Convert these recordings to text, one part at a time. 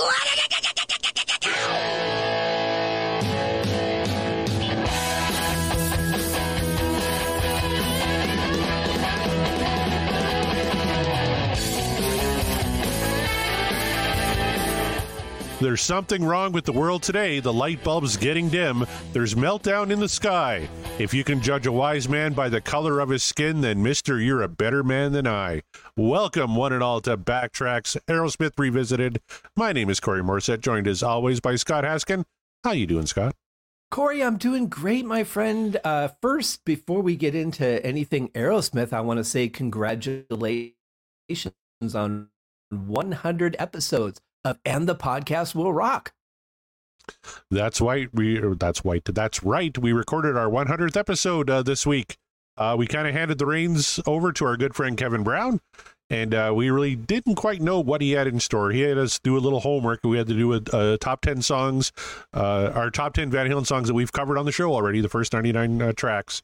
Ooh, ah, yeah, yeah, yeah, yeah. There's something wrong with the world today. The light bulb's getting dim. There's meltdown in the sky. If you can judge a wise man by the color of his skin, then mister, you're a better man than I. Welcome, one and all, to Backtracks Aerosmith Revisited. My name is Corey Morissette, joined as always by Scott Haskin. How you doing, Scott? Corey, I'm doing great, my friend. Uh, first, before we get into anything Aerosmith, I want to say congratulations on 100 episodes of And the Podcast Will Rock. That's why We that's white. That's right. We recorded our 100th episode uh, this week. Uh, we kind of handed the reins over to our good friend Kevin Brown, and uh, we really didn't quite know what he had in store. He had us do a little homework. We had to do a, a top 10 songs, uh, our top 10 Van Halen songs that we've covered on the show already, the first 99 uh, tracks,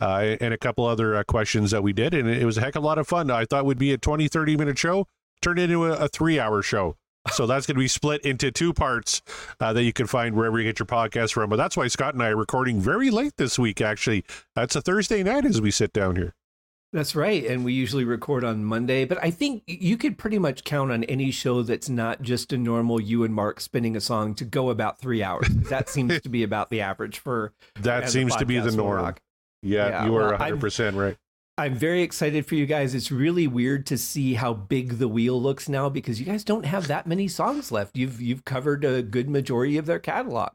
uh, and a couple other questions that we did. And it was a heck of a lot of fun. I thought would be a 20, 30 minute show, turned into a, a three hour show. So that's going to be split into two parts uh, that you can find wherever you get your podcast from. But that's why Scott and I are recording very late this week, actually. That's a Thursday night as we sit down here. That's right. And we usually record on Monday. But I think you could pretty much count on any show that's not just a normal you and Mark spinning a song to go about three hours. That seems to be about the average for. That seems to be the norm. Yeah, yeah, you are well, 100% I'm, right. I'm very excited for you guys. It's really weird to see how big the wheel looks now because you guys don't have that many songs left. You've you've covered a good majority of their catalog.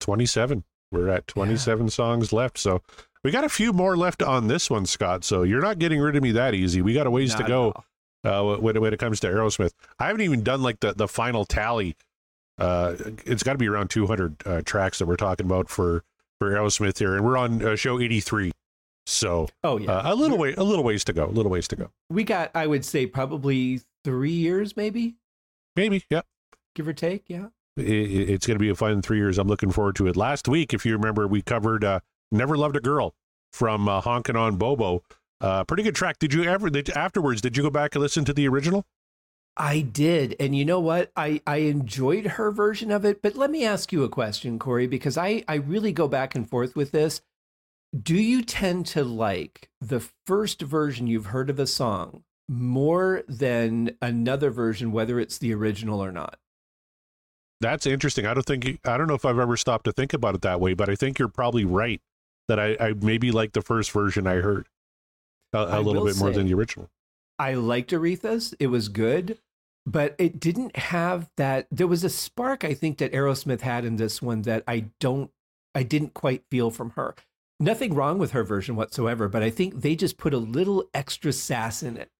27. We're at 27 yeah. songs left. So we got a few more left on this one, Scott. So you're not getting rid of me that easy. We got a ways not to go uh, when, when it comes to Aerosmith. I haven't even done like the, the final tally. Uh, it's got to be around 200 uh, tracks that we're talking about for, for Aerosmith here. And we're on uh, show 83. So, oh yeah, uh, a little way, a little ways to go, a little ways to go. We got, I would say, probably three years, maybe, maybe, yeah, give or take, yeah. It, it's going to be a fun three years. I'm looking forward to it. Last week, if you remember, we covered uh, "Never Loved a Girl" from uh, Honkin' on Bobo. Uh, pretty good track. Did you ever? Did, afterwards, did you go back and listen to the original? I did. And you know what? I, I enjoyed her version of it. But let me ask you a question, Corey, because I, I really go back and forth with this do you tend to like the first version you've heard of a song more than another version, whether it's the original or not? That's interesting. I don't think I don't know if I've ever stopped to think about it that way, but I think you're probably right that I, I maybe like the first version I heard a, a little bit more than the original. I liked Aretha's; it was good, but it didn't have that. There was a spark I think that Aerosmith had in this one that I don't, I didn't quite feel from her nothing wrong with her version whatsoever, but I think they just put a little extra sass in it.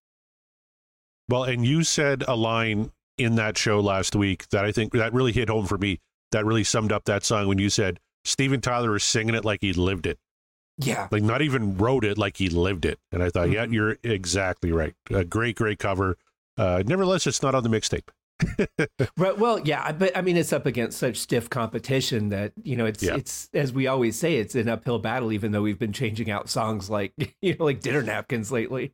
Well, and you said a line in that show last week that I think that really hit home for me. That really summed up that song when you said Steven Tyler is singing it like he lived it. Yeah. Like not even wrote it like he lived it. And I thought, mm-hmm. yeah, you're exactly right. A great, great cover. Uh, nevertheless, it's not on the mixtape. right. Well, yeah, but I mean, it's up against such stiff competition that you know, it's yeah. it's as we always say, it's an uphill battle. Even though we've been changing out songs like you know, like dinner napkins lately.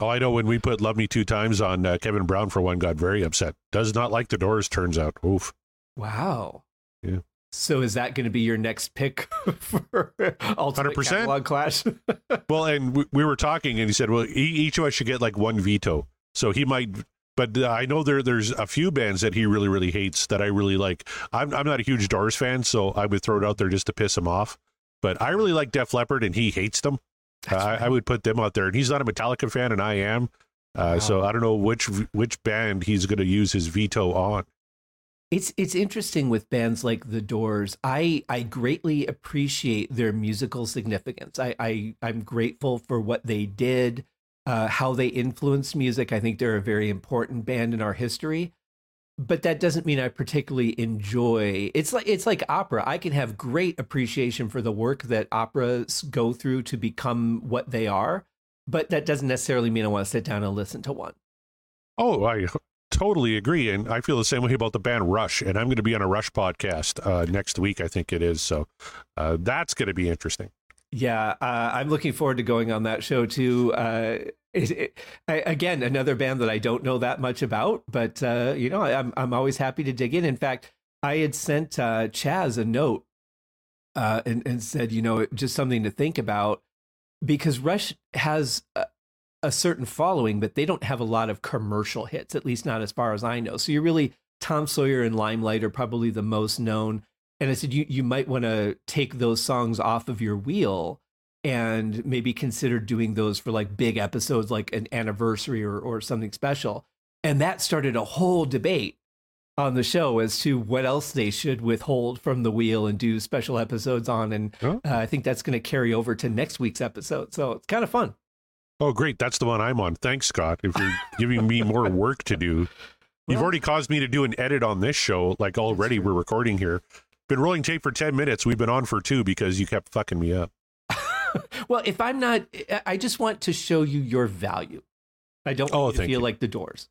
Oh, I know. When we put "Love Me Two Times" on, uh, Kevin Brown for one got very upset. Does not like the Doors. Turns out, oof. Wow. Yeah. So is that going to be your next pick for ultimate 100%? catalog clash? well, and we, we, were talking, and he said, "Well, each of us should get like one veto." So he might but uh, I know there there's a few bands that he really really hates that I really like. I'm I'm not a huge Doors fan, so I would throw it out there just to piss him off. But I really like Def Leppard, and he hates them. Uh, right. I, I, would put them out there, and he's not a Metallica fan, and I am. Uh, wow. So I don't know which which band he's going to use his veto on. It's it's interesting with bands like The Doors. I I greatly appreciate their musical significance. I, I I'm grateful for what they did uh, how they influence music. I think they're a very important band in our history. But that doesn't mean I particularly enjoy. It's like it's like opera. I can have great appreciation for the work that operas go through to become what they are, but that doesn't necessarily mean I want to sit down and listen to one. Oh, I totally agree, and I feel the same way about the band Rush. And I'm going to be on a Rush podcast uh, next week, I think it is. So uh, that's going to be interesting. Yeah, uh, I'm looking forward to going on that show too. Uh, it, it, I, again, another band that I don't know that much about, but uh, you know, I'm I'm always happy to dig in. In fact, I had sent uh, Chaz a note uh, and and said, you know, just something to think about because Rush has a, a certain following, but they don't have a lot of commercial hits, at least not as far as I know. So you're really Tom Sawyer and Limelight are probably the most known. And I said, you you might want to take those songs off of your wheel and maybe consider doing those for like big episodes like an anniversary or, or something special. And that started a whole debate on the show as to what else they should withhold from the wheel and do special episodes on. And uh, I think that's going to carry over to next week's episode. So it's kind of fun. Oh, great. That's the one I'm on. Thanks, Scott. If you're giving me more work to do, you've already caused me to do an edit on this show. Like already, we're recording here. Been rolling tape for 10 minutes. We've been on for two because you kept fucking me up. well, if I'm not, I just want to show you your value. I don't want oh, you to feel you. like the doors.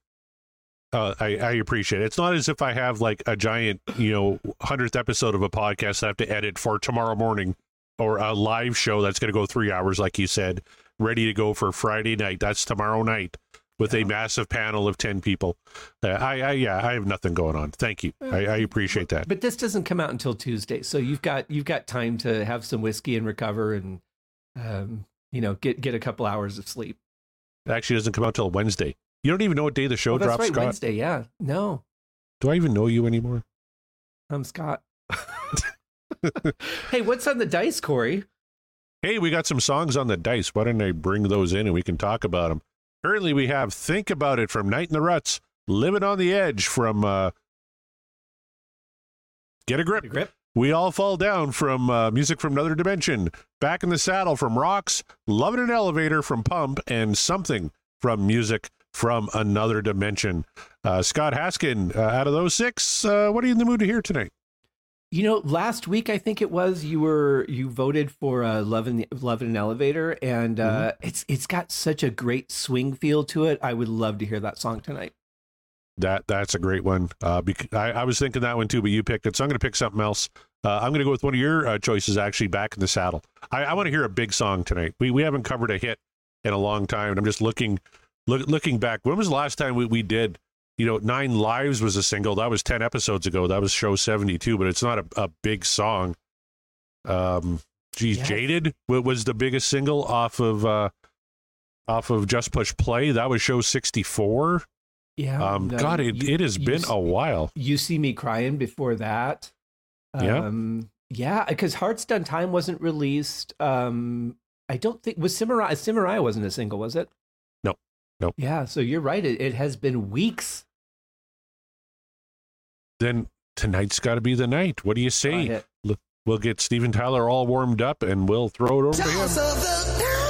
Uh, I, I, appreciate it. It's not as if I have like a giant, you know, hundredth episode of a podcast I have to edit for tomorrow morning, or a live show that's going to go three hours, like you said, ready to go for Friday night. That's tomorrow night with yeah. a massive panel of ten people. Uh, I, I, yeah, I have nothing going on. Thank you. I, I appreciate that. But this doesn't come out until Tuesday, so you've got you've got time to have some whiskey and recover and um, you know, get get a couple hours of sleep. It actually doesn't come out till Wednesday. You don't even know what day the show oh, drops. Right, Scott. Wednesday. Yeah. No. Do I even know you anymore? I'm Scott. hey, what's on the dice, Corey? Hey, we got some songs on the dice. Why don't I bring those in and we can talk about them? Currently, we have "Think About It" from Night in the Ruts, "Living on the Edge" from uh, Get a Grip. Get a grip. We All Fall Down from uh, Music from Another Dimension, Back in the Saddle from Rocks, Love in an Elevator from Pump, and Something from Music from Another Dimension. Uh, Scott Haskin, uh, out of those six, uh, what are you in the mood to hear tonight? You know, last week I think it was you were you voted for uh, "Love in the, Love in an Elevator," and uh, mm-hmm. it's it's got such a great swing feel to it. I would love to hear that song tonight. That that's a great one. Uh, bec- I, I, was thinking that one too, but you picked it, so I'm going to pick something else. Uh, I'm going to go with one of your uh, choices. Actually, back in the saddle. I, I want to hear a big song tonight. We we haven't covered a hit in a long time, and I'm just looking look, looking back. When was the last time we, we did? You know, Nine Lives was a single. That was ten episodes ago. That was show 72, but it's not a, a big song. Um, geez, yeah. Jaded was the biggest single off of uh, off of Just Push Play. That was show 64. Yeah. Um, no, God, it, you, it has been a while. You see me crying before that. Um, yeah. Yeah, because Hearts Done Time wasn't released. Um, I don't think was Cimaraya. Cimaraya wasn't a single, was it? No, no. Yeah, so you're right. It, it has been weeks. Then tonight's got to be the night. What do you say? We'll get Steven Tyler all warmed up and we'll throw it over to him.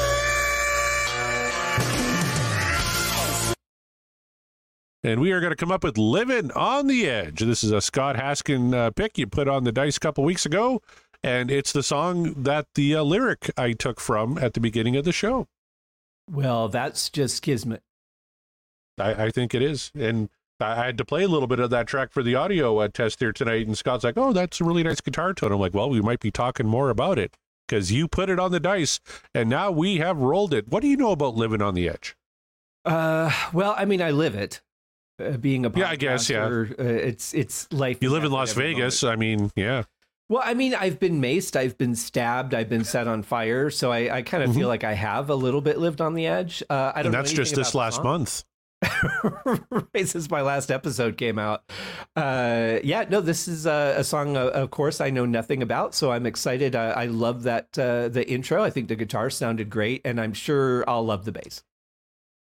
and we are going to come up with "Living on the Edge." This is a Scott Haskin uh, pick you put on the dice a couple weeks ago, and it's the song that the uh, lyric I took from at the beginning of the show. Well, that's just kismet. I, I think it is, and I had to play a little bit of that track for the audio uh, test here tonight, and Scott's like, "Oh, that's a really nice guitar tone." I'm like, "Well, we might be talking more about it because you put it on the dice, and now we have rolled it." What do you know about living on the edge? Uh, well, I mean, I live it uh, being a yeah, I guess yeah. Uh, it's it's life. You live in Las Vegas. Moment. I mean, yeah. Well, I mean, I've been maced, I've been stabbed, I've been set on fire, so I, I kind of mm-hmm. feel like I have a little bit lived on the edge. Uh, I don't. And that's just this last month. right since my last episode came out. Uh, yeah, no, this is a, a, song, uh, of course, I know nothing about, so I'm excited. I, I love that uh, the intro. I think the guitar sounded great, and I'm sure I'll love the bass.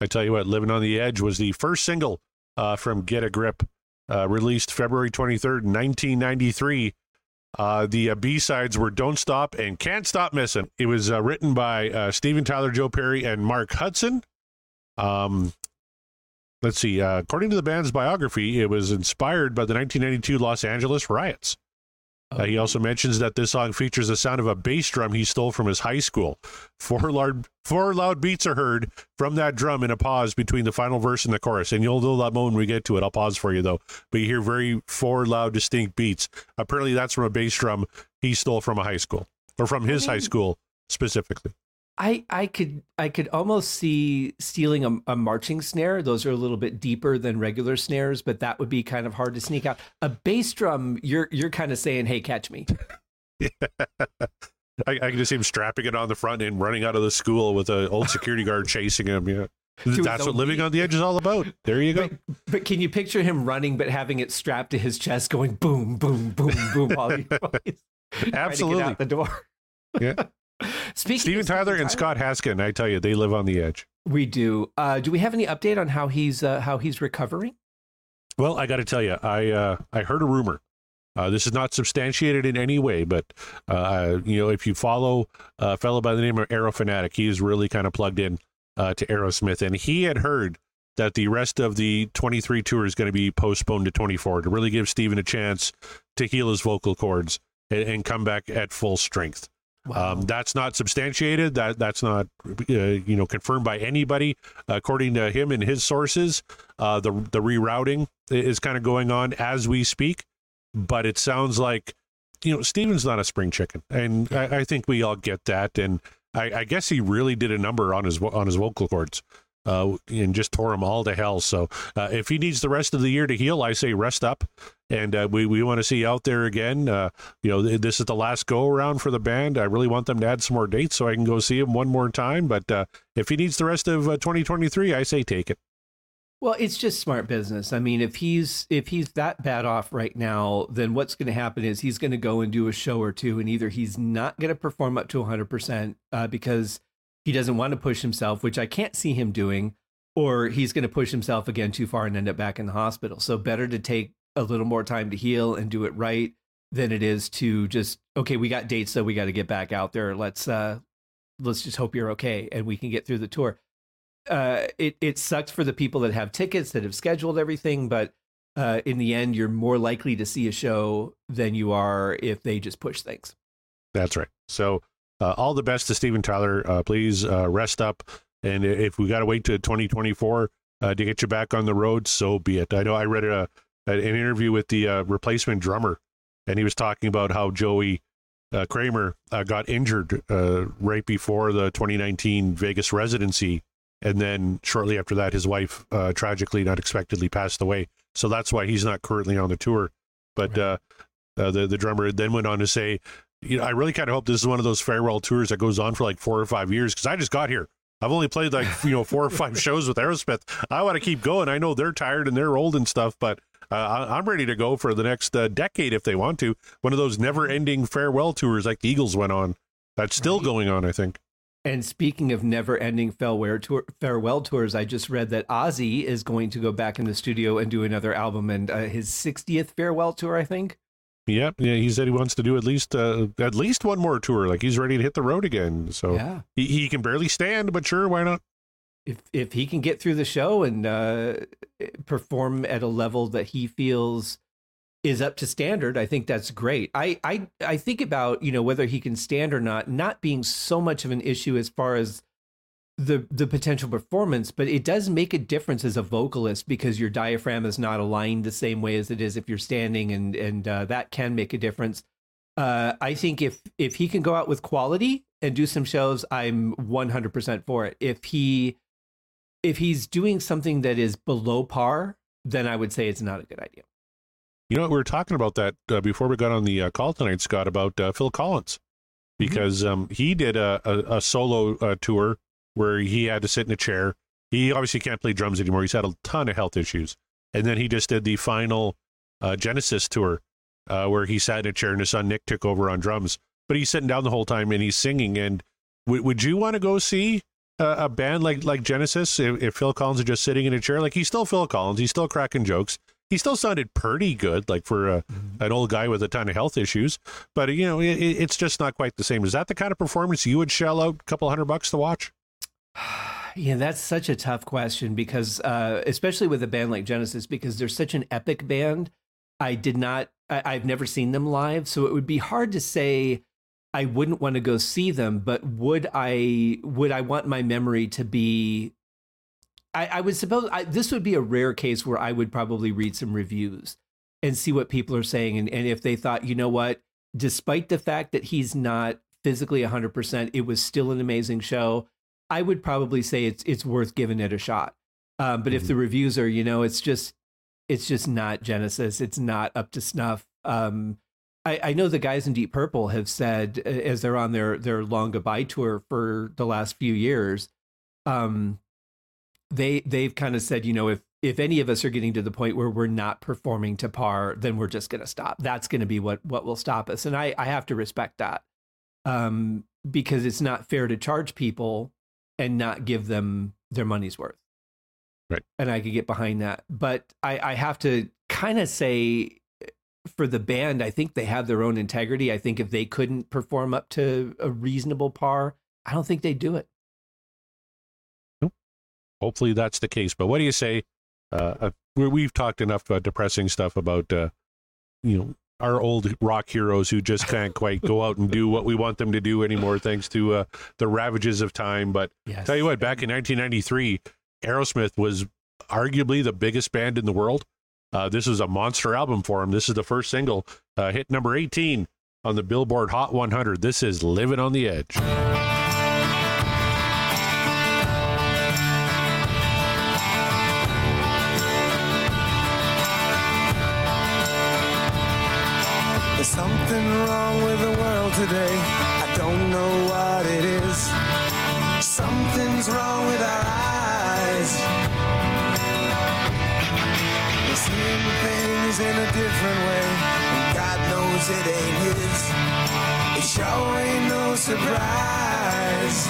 I tell you what, "Living on the Edge" was the first single uh, from Get a Grip, uh, released February 23rd, 1993. Uh, the uh, B sides were Don't Stop and Can't Stop Missing. It was uh, written by uh, Steven Tyler, Joe Perry, and Mark Hudson. Um, let's see. according to the band's biography, it was inspired by the 1992 Los Angeles riots. Uh, he also mentions that this song features the sound of a bass drum he stole from his high school. Four loud, four loud beats are heard from that drum in a pause between the final verse and the chorus. And you'll know that moment when we get to it. I'll pause for you though. But you hear very four loud, distinct beats. Apparently, that's from a bass drum he stole from a high school or from his high school specifically. I I could I could almost see stealing a, a, marching snare. Those are a little bit deeper than regular snares, but that would be kind of hard to sneak out. A bass drum, you're you're kind of saying, "Hey, catch me." yeah. I, I, can just see him strapping it on the front and running out of the school with an old security guard chasing him. Yeah. That's what living on the edge is all about. There you go. But, but, can you picture him running, but having it strapped to his chest, going boom, boom, boom, boom, while, he, while he's absolutely out the door? Yeah. Speaking Steven Tyler and Scott Haskin, I tell you, they live on the edge. We do. Uh, do we have any update on how he's uh, how he's recovering? Well, I got to tell you, I uh, I heard a rumor. Uh, this is not substantiated in any way, but uh, you know, if you follow a fellow by the name of Aero Fanatic, he is really kind of plugged in uh, to Aerosmith, and he had heard that the rest of the 23 tour is going to be postponed to 24 to really give Steven a chance to heal his vocal cords and, and come back at full strength. Um, that's not substantiated. That that's not uh, you know confirmed by anybody. According to him and his sources, uh, the the rerouting is kind of going on as we speak. But it sounds like you know Steven's not a spring chicken, and I, I think we all get that. And I, I, guess he really did a number on his on his vocal cords. Uh, and just tore him all to hell. So uh, if he needs the rest of the year to heal, I say rest up, and uh, we we want to see out there again. Uh, you know, this is the last go around for the band. I really want them to add some more dates so I can go see him one more time. But uh, if he needs the rest of uh, 2023, I say take it. Well, it's just smart business. I mean, if he's if he's that bad off right now, then what's going to happen is he's going to go and do a show or two, and either he's not going to perform up to 100 uh, percent because he doesn't want to push himself, which I can't see him doing, or he's going to push himself again too far and end up back in the hospital. So better to take a little more time to heal and do it right than it is to just okay, we got dates, so we got to get back out there. Let's uh, let's just hope you're okay and we can get through the tour uh, it it sucks for the people that have tickets that have scheduled everything, but uh, in the end, you're more likely to see a show than you are if they just push things. That's right. So uh, all the best to Steven Tyler. Uh, please uh, rest up, and if we got to wait to 2024 uh, to get you back on the road, so be it. I know I read a, an interview with the replacement drummer, and he was talking about how Joey. Kramer got injured right before the 2019 Vegas residency and then shortly after that, his wife uh, tragically, not unexpectedly, passed away. So that's why he's not currently on the tour. But right. uh, uh, the the drummer then went on to say, you know, I really kind of hope this is one of those farewell tours that goes on for like four or five years because I just got here. I've only played like you know four or five shows with Aerosmith. I want to keep going. I know they're tired and they're old and stuff, but uh, I'm ready to go for the next uh, decade if they want to. One of those never-ending farewell tours like the Eagles went on. That's still right. going on, I think. And speaking of never-ending farewell, tour, farewell tours, I just read that Ozzy is going to go back in the studio and do another album, and uh, his 60th farewell tour, I think. Yeah, yeah. He said he wants to do at least uh, at least one more tour. Like he's ready to hit the road again. So yeah. he, he can barely stand, but sure, why not? If if he can get through the show and uh, perform at a level that he feels is up to standard, I think that's great. I, I I think about you know whether he can stand or not, not being so much of an issue as far as the the potential performance, but it does make a difference as a vocalist because your diaphragm is not aligned the same way as it is if you're standing, and and uh, that can make a difference. Uh, I think if if he can go out with quality and do some shows, I'm 100% for it. If he if he's doing something that is below par, then I would say it's not a good idea. You know, we were talking about that uh, before we got on the uh, call tonight, Scott, about uh, Phil Collins, mm-hmm. because mm-hmm. um, he did a, a, a solo uh, tour where he had to sit in a chair. He obviously can't play drums anymore. He's had a ton of health issues. And then he just did the final uh, Genesis tour uh, where he sat in a chair and his son Nick took over on drums. But he's sitting down the whole time and he's singing. And w- would you want to go see a band like like Genesis if, if Phil Collins is just sitting in a chair? Like he's still Phil Collins. He's still cracking jokes he still sounded pretty good, like for a, mm-hmm. an old guy with a ton of health issues. But you know, it, it's just not quite the same. Is that the kind of performance you would shell out a couple hundred bucks to watch? Yeah, that's such a tough question because, uh, especially with a band like Genesis, because they're such an epic band. I did not, I, I've never seen them live, so it would be hard to say. I wouldn't want to go see them, but would I? Would I want my memory to be I, I would suppose I, this would be a rare case where I would probably read some reviews and see what people are saying. And, and if they thought, you know what, despite the fact that he's not physically 100%, it was still an amazing show. I would probably say it's it's worth giving it a shot. Um, but mm-hmm. if the reviews are, you know, it's just it's just not Genesis. It's not up to snuff. Um, I, I, know the guys in Deep Purple have said as they're on their their long goodbye tour for the last few years, um, they they've kind of said, you know, if if any of us are getting to the point where we're not performing to par, then we're just going to stop. That's going to be what what will stop us, and I I have to respect that um, because it's not fair to charge people and not give them their money's worth. Right. And I could get behind that, but I I have to kind of say for the band, I think they have their own integrity. I think if they couldn't perform up to a reasonable par, I don't think they'd do it. Hopefully that's the case. But what do you say? Uh, uh we've talked enough about depressing stuff about, uh, you know, our old rock heroes who just can't quite go out and do what we want them to do anymore, thanks to uh, the ravages of time. But yes. tell you what, back in 1993, Aerosmith was arguably the biggest band in the world. Uh, this is a monster album for him. This is the first single, uh, hit number 18 on the Billboard Hot 100. This is Living on the Edge. Today. I don't know what it is. Something's wrong with our eyes. We're seeing things in a different way. And God knows it ain't his. It sure ain't no surprise.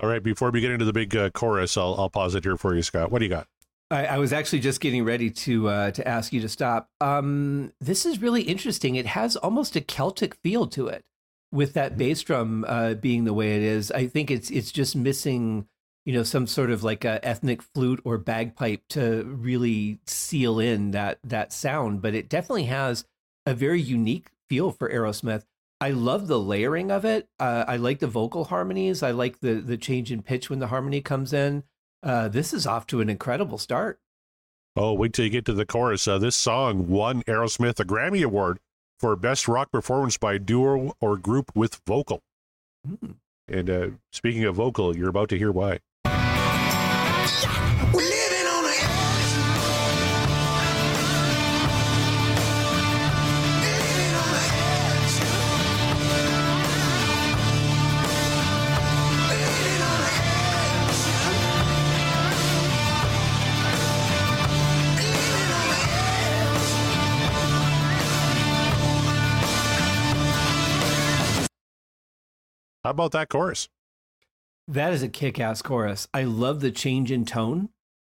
All right, before we get into the big uh, chorus, I'll, I'll pause it here for you, Scott. What do you got? I, I, was actually just getting ready to uh, to ask you to stop. Um, this is really interesting. It has almost a Celtic feel to it, with that bass drum uh, being the way it is. I think it's it's just missing, you know, some sort of like a ethnic flute or bagpipe to really seal in that that sound. But it definitely has a very unique feel for Aerosmith. I love the layering of it. Uh, I like the vocal harmonies. I like the the change in pitch when the harmony comes in uh, this is off to an incredible start. Oh, wait till you get to the chorus. Uh, this song won Aerosmith a Grammy Award for Best Rock Performance by Duo or Group with Vocal. Mm. And uh, speaking of vocal, you're about to hear why. How about that chorus? That is a kick ass chorus. I love the change in tone.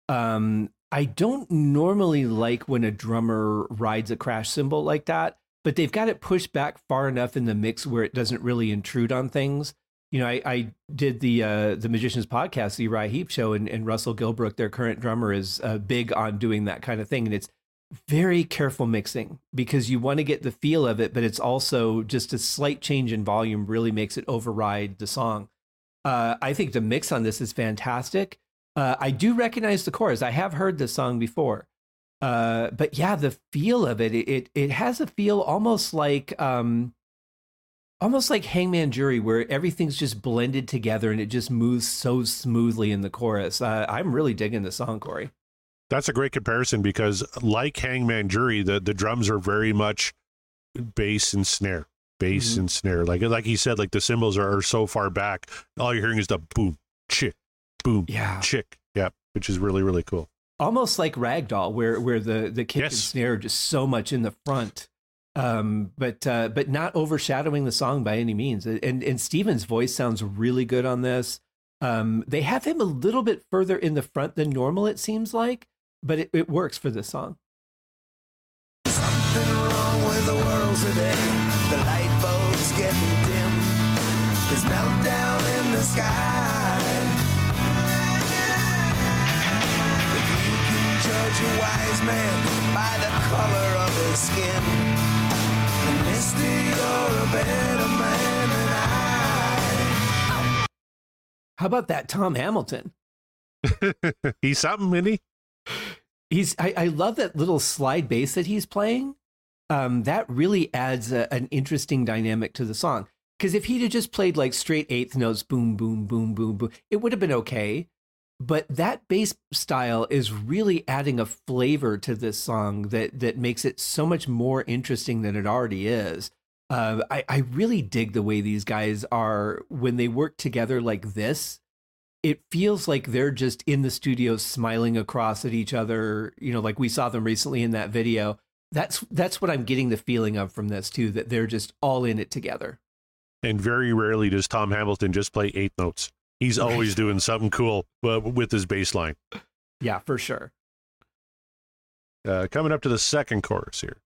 Um, I don't normally like when a drummer rides a crash cymbal like that, but they've got it pushed back far enough in the mix where it doesn't really intrude on things. You know, I, I did the uh, the Magicians podcast, the Uriah Heep show, and, and Russell Gilbrook, their current drummer, is uh, big on doing that kind of thing, and it's very careful mixing because you want to get the feel of it, but it's also just a slight change in volume really makes it override the song. Uh, I think the mix on this is fantastic. Uh, I do recognize the chorus. I have heard this song before. Uh, but yeah, the feel of it, it, it, has a feel almost like, um, almost like Hangman Jury, where everything's just blended together and it just moves so smoothly in the chorus. Uh, I'm really digging the song, Corey. That's a great comparison because, like Hangman Jury, the, the drums are very much bass and snare, bass mm-hmm. and snare. Like like he said, like the cymbals are, are, so far back, all you're hearing is the boom, chick, boom, yeah, chick, yeah, which is really really cool. Almost like Ragdoll, where where the the kick yes. and snare are just so much in the front, um, but uh, but not overshadowing the song by any means. And and Steven's voice sounds really good on this. Um, they have him a little bit further in the front than normal. It seems like but it, it works for this song. Something wrong with the world today. The light bulbs getting dim. There's meltdown in the sky. If you can judge a wise man by the color of his skin, enlisted or a better man than I. How about that Tom Hamilton? he's something, isn't he? He's I, I love that little slide bass that he's playing. Um, that really adds a, an interesting dynamic to the song. Because if he'd have just played like straight eighth notes, boom, boom, boom, boom, boom, it would have been okay. But that bass style is really adding a flavor to this song that that makes it so much more interesting than it already is. Uh, I, I really dig the way these guys are when they work together like this. It feels like they're just in the studio smiling across at each other, you know, like we saw them recently in that video. That's that's what I'm getting the feeling of from this too, that they're just all in it together. And very rarely does Tom Hamilton just play eight notes. He's always doing something cool uh, with his bass line. Yeah, for sure. Uh, coming up to the second chorus here.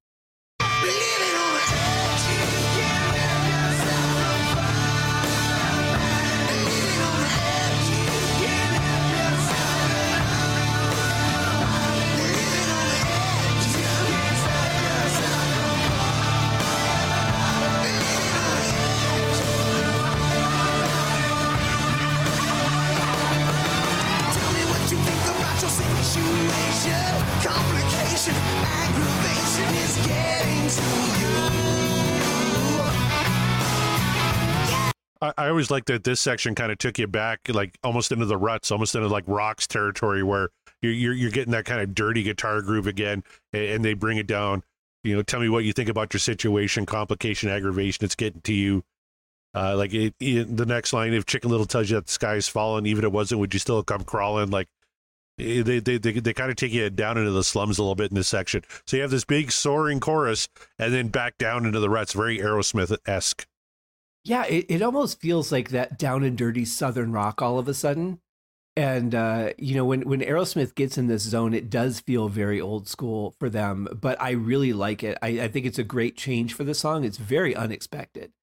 I, I always like that this section kind of took you back, like almost into the ruts, almost into like rocks territory, where you're you're, you're getting that kind of dirty guitar groove again, and, and they bring it down. You know, tell me what you think about your situation, complication, aggravation. It's getting to you. Uh, like it, it, the next line, if Chicken Little tells you that the sky is falling, even if it wasn't, would you still come crawling? Like they they they, they kind of take you down into the slums a little bit in this section. So you have this big soaring chorus, and then back down into the ruts, very Aerosmith esque. Yeah, it, it almost feels like that down and dirty southern rock all of a sudden. And uh, you know, when when Aerosmith gets in this zone, it does feel very old school for them. But I really like it. I, I think it's a great change for the song. It's very unexpected,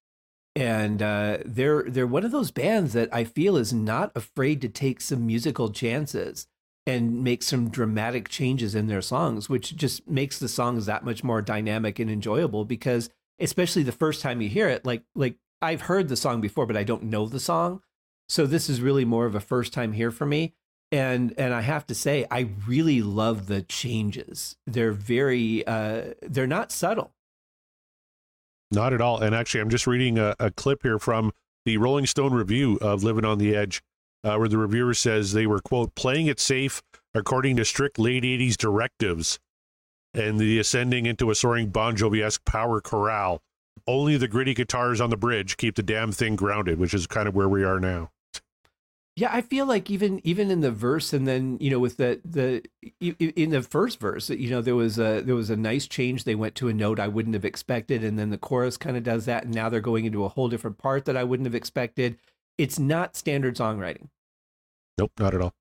and uh, they're they're one of those bands that I feel is not afraid to take some musical chances and make some dramatic changes in their songs, which just makes the songs that much more dynamic and enjoyable. Because especially the first time you hear it, like like I've heard the song before, but I don't know the song. So this is really more of a first time here for me. And and I have to say, I really love the changes. They're very uh they're not subtle. Not at all. And actually I'm just reading a, a clip here from the Rolling Stone review of Living on the Edge, uh, where the reviewer says they were, quote, playing it safe according to strict late 80s directives and the ascending into a soaring Bon Jovi esque power chorale only the gritty guitars on the bridge keep the damn thing grounded, which is kind of where we are now. Yeah, I feel like even even in the verse, and then you know, with the the in the first verse, you know, there was a there was a nice change. They went to a note I wouldn't have expected, and then the chorus kind of does that, and now they're going into a whole different part that I wouldn't have expected. It's not standard songwriting. Nope, not at all.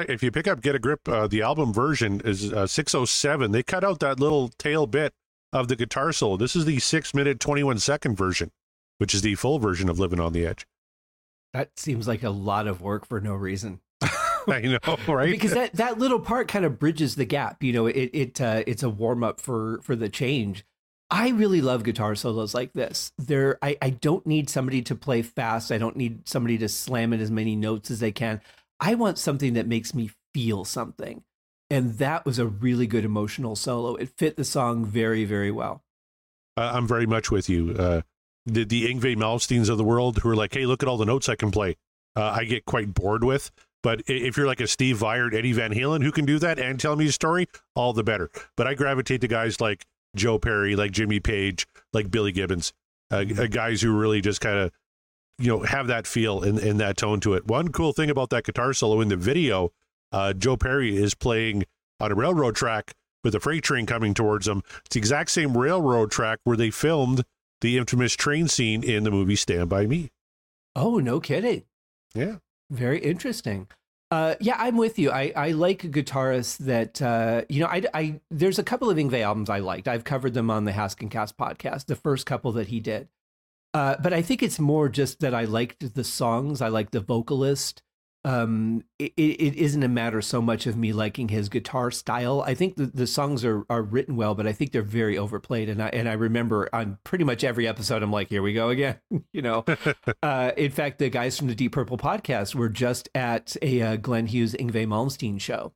If you pick up Get a Grip, uh, the album version is uh, 607. They cut out that little tail bit of the guitar solo. This is the six minute, 21 second version, which is the full version of Living on the Edge. That seems like a lot of work for no reason. I know, right? because that, that little part kind of bridges the gap. You know, it it uh, it's a warm up for for the change. I really love guitar solos like this. There, I, I don't need somebody to play fast. I don't need somebody to slam in as many notes as they can. I want something that makes me feel something. And that was a really good emotional solo. It fit the song very, very well. I'm very much with you. Uh, the, the Yngwie Malmsteens of the world who are like, hey, look at all the notes I can play. Uh, I get quite bored with. But if you're like a Steve Vai, Eddie Van Halen who can do that and tell me a story, all the better. But I gravitate to guys like Joe Perry, like Jimmy Page, like Billy Gibbons, uh, uh guys who really just kind of you know have that feel and, and that tone to it. One cool thing about that guitar solo in the video, uh, Joe Perry is playing on a railroad track with a freight train coming towards him. It's the exact same railroad track where they filmed the infamous train scene in the movie Stand By Me. Oh, no kidding. Yeah. Very interesting. Uh, yeah, I'm with you. I, I like guitarists that, uh, you know, I, I, there's a couple of Yngwie albums I liked. I've covered them on the Haskin Cast podcast, the first couple that he did. Uh, but I think it's more just that I liked the songs. I like the vocalist um, it, it isn't a matter so much of me liking his guitar style. I think the, the songs are, are written well, but I think they're very overplayed. And I and I remember on pretty much every episode, I'm like, here we go again. you know, uh, in fact, the guys from the Deep Purple podcast were just at a uh, Glenn Hughes Yngwie Malmsteen show,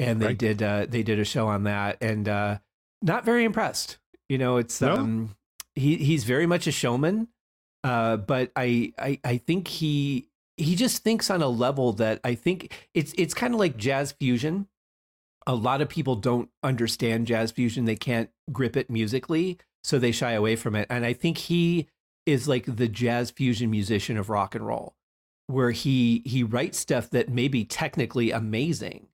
and they right. did uh, they did a show on that, and uh, not very impressed. You know, it's no? um, he he's very much a showman. Uh, but I, I I think he he just thinks on a level that I think it's it's kind of like jazz fusion. A lot of people don't understand jazz fusion; they can't grip it musically, so they shy away from it. And I think he is like the jazz fusion musician of rock and roll, where he he writes stuff that may be technically amazing.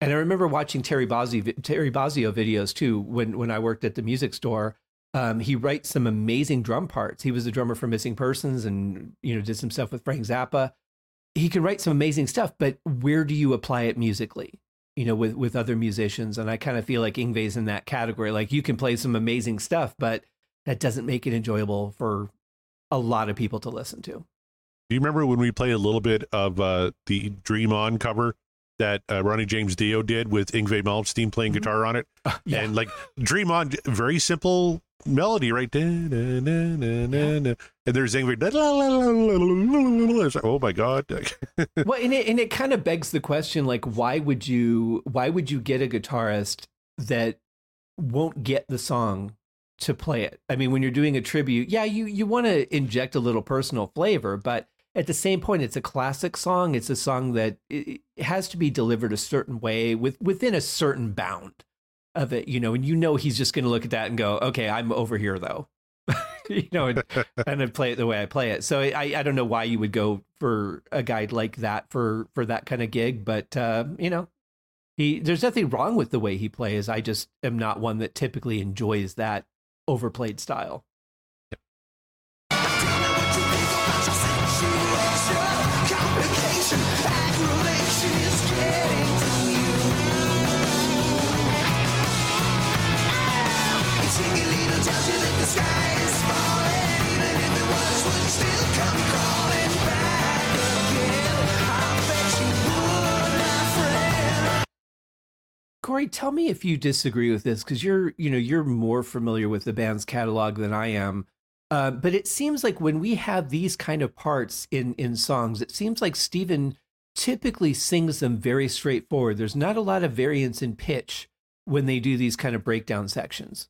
And I remember watching Terry Bozzio Terry Bozzio videos too when when I worked at the music store um, he writes some amazing drum parts. He was a drummer for Missing Persons, and you know did some stuff with Frank Zappa. He can write some amazing stuff, but where do you apply it musically? You know, with with other musicians, and I kind of feel like Yngwie's in that category. Like you can play some amazing stuff, but that doesn't make it enjoyable for a lot of people to listen to. Do you remember when we played a little bit of uh, the Dream On cover that uh, Ronnie James Dio did with Yngwie Malmsteen playing mm-hmm. guitar on it? Uh, yeah. And like Dream On, very simple melody right there. And there's angry. Like, oh my god. well, and it and it kind of begs the question, like, why would you why would you get a guitarist that won't get the song to play it? I mean, when you're doing a tribute, yeah, you you want to inject a little personal flavor, but at the same point, it's a classic song. It's a song that it has to be delivered a certain way with within a certain bound of it, you know, and you know he's just going to look at that and go, okay, I'm over here though, you know, and, and play it the way I play it. So I, I don't know why you would go for a guide like that for for that kind of gig, but uh, you know, he there's nothing wrong with the way he plays. I just am not one that typically enjoys that overplayed style. Tell me if you disagree with this because you're, you know, you're more familiar with the band's catalog than I am. Uh, but it seems like when we have these kind of parts in in songs, it seems like Steven typically sings them very straightforward. There's not a lot of variance in pitch when they do these kind of breakdown sections.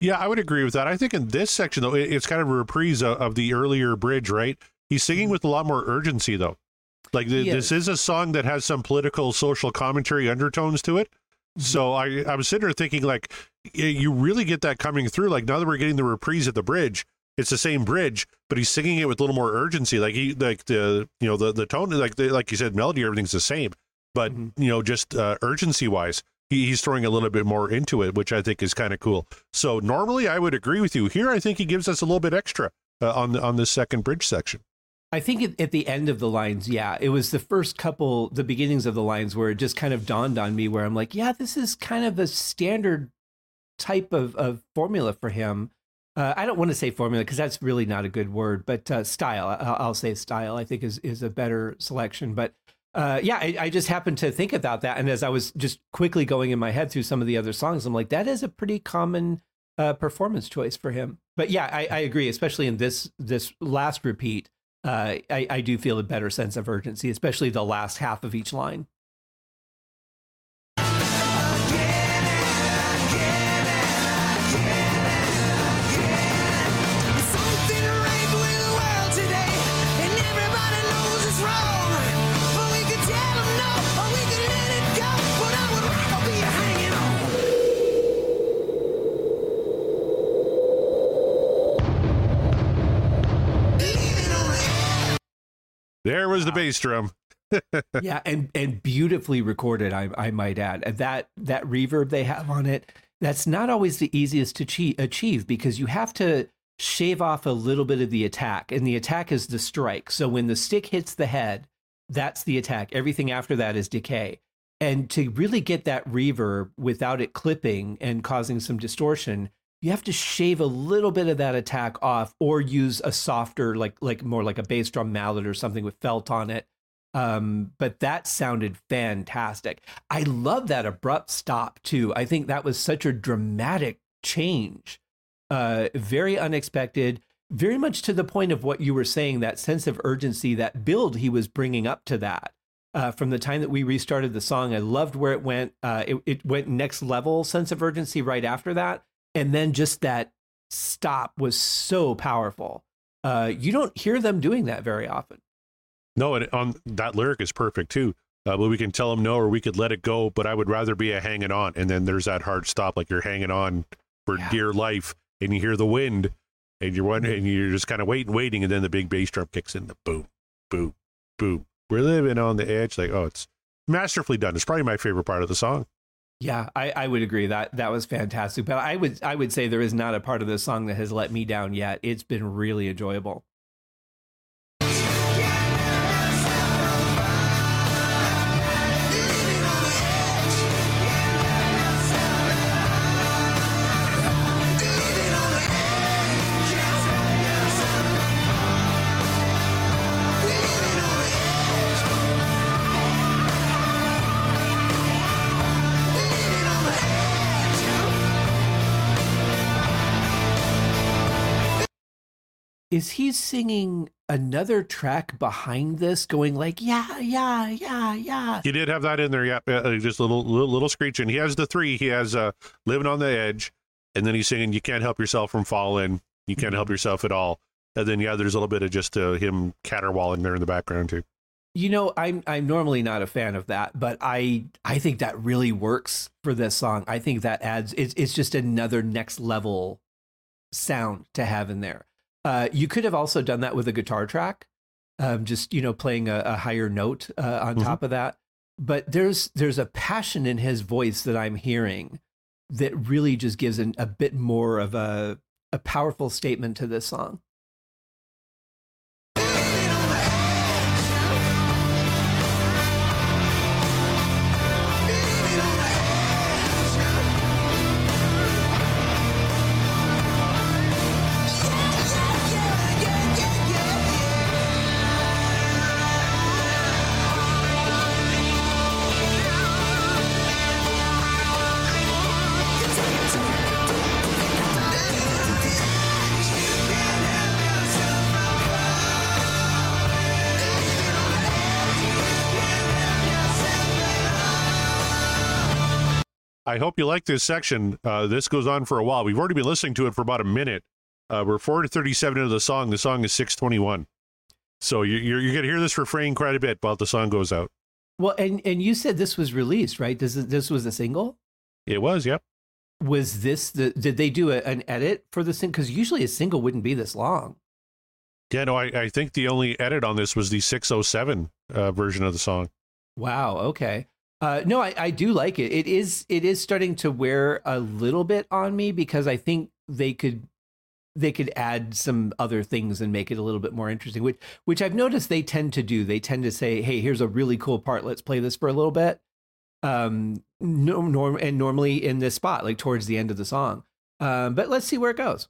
Yeah, I would agree with that. I think in this section though, it's kind of a reprise of, of the earlier bridge, right? He's singing mm-hmm. with a lot more urgency though. Like the, this is a song that has some political, social commentary undertones to it. Mm-hmm. So I, I was sitting there thinking, like, you really get that coming through. Like now that we're getting the reprise at the bridge, it's the same bridge, but he's singing it with a little more urgency. Like he, like the, you know, the the tone, like the, like you said, melody, everything's the same, but mm-hmm. you know, just uh, urgency wise, he, he's throwing a little bit more into it, which I think is kind of cool. So normally, I would agree with you. Here, I think he gives us a little bit extra uh, on the on the second bridge section. I think at the end of the lines, yeah, it was the first couple, the beginnings of the lines where it just kind of dawned on me where I'm like, yeah, this is kind of a standard type of, of formula for him. Uh, I don't want to say formula because that's really not a good word, but uh, style. I'll, I'll, say style. I think is is a better selection. But uh, yeah, I, I, just happened to think about that, and as I was just quickly going in my head through some of the other songs, I'm like, that is a pretty common uh, performance choice for him. But yeah, I, I agree, especially in this this last repeat uh, I, I do feel a better sense of urgency, especially the last half of each line. There was the bass drum. yeah, and and beautifully recorded. I I might add that that reverb they have on it. That's not always the easiest to achieve because you have to shave off a little bit of the attack, and the attack is the strike. So when the stick hits the head, that's the attack. Everything after that is decay. And to really get that reverb without it clipping and causing some distortion, you have to shave a little bit of that attack off or use a softer like like more like a bass drum mallet or something with felt on it. Um, but that sounded fantastic. I love that abrupt stop too. I think that was such a dramatic change. Uh, very unexpected very much to the point of what you were saying that sense of urgency that build he was bringing up to that. Uh, from the time that we restarted the song i loved where it went. Uh, it, it went next level sense of urgency right after that and then just that stop was so powerful. Uh, you don't hear them doing that very often. No, and on that lyric is perfect too. Uh, but we can tell them no, or we could let it go. But I would rather be a hanging on, and then there's that hard stop, like you're hanging on for yeah. dear life, and you hear the wind, and you're wondering, and you're just kind of waiting, waiting, and then the big bass drum kicks in, the boom, boom, boom. We're living on the edge, like oh, it's masterfully done. It's probably my favorite part of the song. Yeah, I, I would agree that that was fantastic. But I would I would say there is not a part of the song that has let me down yet. It's been really enjoyable. Is he singing another track behind this going like yeah yeah yeah yeah he did have that in there yeah just a little, little little screeching. He has the three he has uh living on the edge and then he's singing you can't help yourself from falling you can't help mm-hmm. yourself at all. And then yeah there's a little bit of just uh, him caterwauling there in the background too. You know i'm i'm normally not a fan of that but i i think that really works for this song. I think that adds it's, it's just another next level sound to have in there uh, you could have also done that with a guitar track, um, just you know playing a, a higher note uh, on mm-hmm. top of that. But there's there's a passion in his voice that I'm hearing that really just gives an, a bit more of a a powerful statement to this song. I hope you like this section. Uh, this goes on for a while. We've already been listening to it for about a minute. Uh, we're 4 to 37 into the song. The song is 621. So you're, you're, you're going to hear this refrain quite a bit while the song goes out. Well, and, and you said this was released, right? This, this was a single? It was, yep. Was this the, did they do a, an edit for the single? Because usually a single wouldn't be this long. Yeah, no, I, I think the only edit on this was the 607 uh, version of the song. Wow. Okay. Uh, no, I, I do like it. It is it is starting to wear a little bit on me because I think they could they could add some other things and make it a little bit more interesting. Which which I've noticed they tend to do. They tend to say, "Hey, here's a really cool part. Let's play this for a little bit." Um, no, norm and normally in this spot, like towards the end of the song. Um, but let's see where it goes.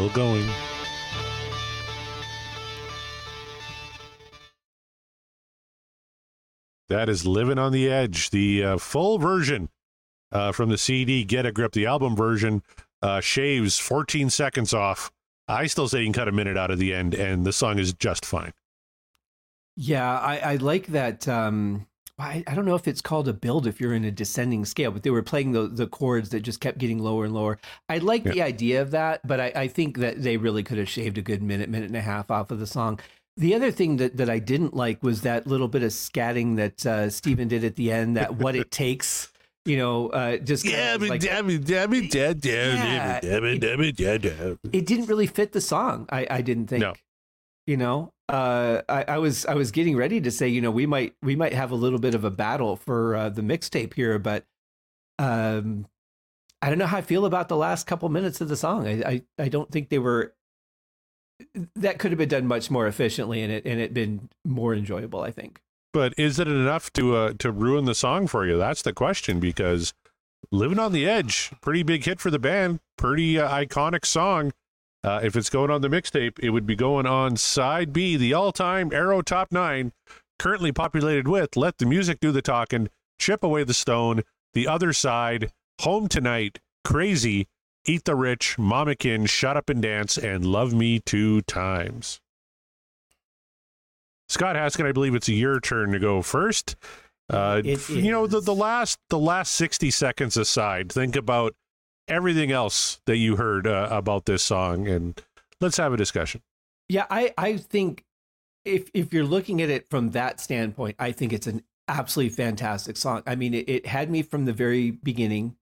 Still going. That is Living on the Edge, the uh, full version uh, from the CD Get a Grip. The album version uh, shaves 14 seconds off. I still say you can cut a minute out of the end, and the song is just fine. Yeah, I, I like that. Um, I, I, don't know if it's called a build if you're in a descending scale, but they were playing the, the chords that just kept getting lower and lower. I like yeah. the idea of that, but I, I think that they really could have shaved a good minute, minute and a half off of the song. The other thing that, that I didn't like was that little bit of scatting that uh, Steven did at the end, that what it takes, you know, uh, just yeah, like, damn it, damn it, damn it, damn it, damn it, damn it. It didn't really fit the song. I, I didn't think. No. You know, uh, I, I, was I was getting ready to say, you know, we might we might have a little bit of a battle for uh, the mixtape here, but um, I don't know how I feel about the last couple minutes of the song. I, I, I don't think they were that could have been done much more efficiently and it and it been more enjoyable, I think. But is it enough to uh, to ruin the song for you? That's the question because Living on the Edge, pretty big hit for the band, pretty uh, iconic song. Uh, if it's going on the mixtape, it would be going on side B, the all-time Arrow Top 9, currently populated with Let the Music Do the Talking, Chip Away the Stone, The Other Side, Home Tonight, Crazy, Eat the Rich, Mama Kin, Shut Up and Dance, and Love Me Two Times. Scott Haskin, I believe it's your turn to go first. Uh, you know the, the last the last sixty seconds aside, think about everything else that you heard uh, about this song, and let's have a discussion. Yeah, I I think if if you're looking at it from that standpoint, I think it's an absolutely fantastic song. I mean, it, it had me from the very beginning.